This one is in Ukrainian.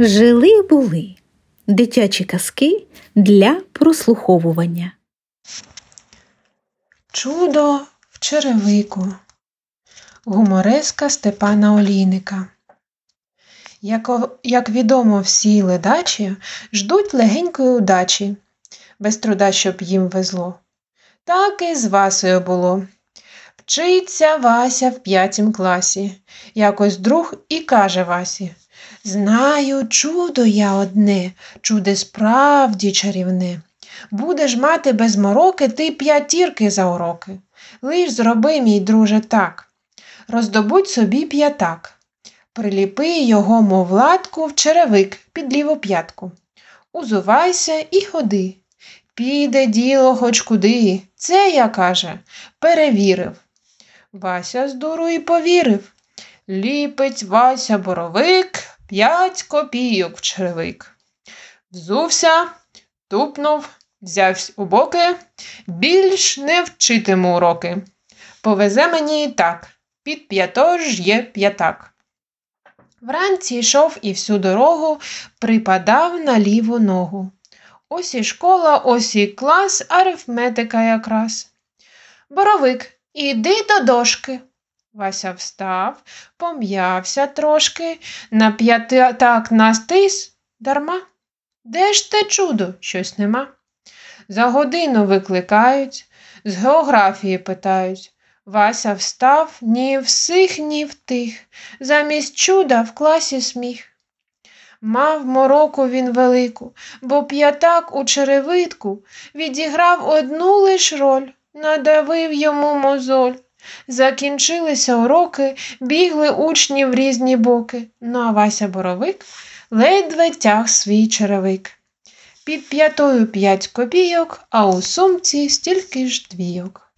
Жили були дитячі казки для прослуховування. Чудо в черевику. Гумореска Степана Олійника. Як, як відомо, всі ледачі ждуть легенької удачі, без труда, щоб їм везло. Так і з Васею було. Вчиться Вася в п'ятім класі. Якось друг і каже Васі Знаю, чудо я одне, чуде справді чарівне. Будеш мати без мороки ти п'ятірки за уроки. Лиш зроби, мій друже, так. Роздобудь собі п'ятак. Приліпи його, мов латку, в черевик під ліву п'ятку. Узувайся і ходи. Піде діло хоч куди. Це я, каже, перевірив. Вася з дуру і повірив. Ліпить Вася боровик, п'ять копійок в черевик. Взувся, тупнув, взявсь у боки, більш не вчитиму уроки. Повезе мені і так, під п'ято ж є п'ятак. Вранці йшов і всю дорогу припадав на ліву ногу. Ось і школа, ось і клас, арифметика якраз. Боровик, іди до дошки. Вася встав, пом'явся трошки, на п'ятак настис дарма. Де ж те чудо? Щось нема. За годину викликають, з географії питають. Вася встав ні в сих, ні в тих. Замість чуда в класі сміх. Мав мороку він велику, бо п'ятак у черевитку відіграв одну лиш роль, надавив йому мозоль. Закінчилися уроки, бігли учні в різні боки. Ну а Вася Боровик ледве тяг свій черевик. Під п'ятою п'ять копійок, а у сумці стільки ж двійок.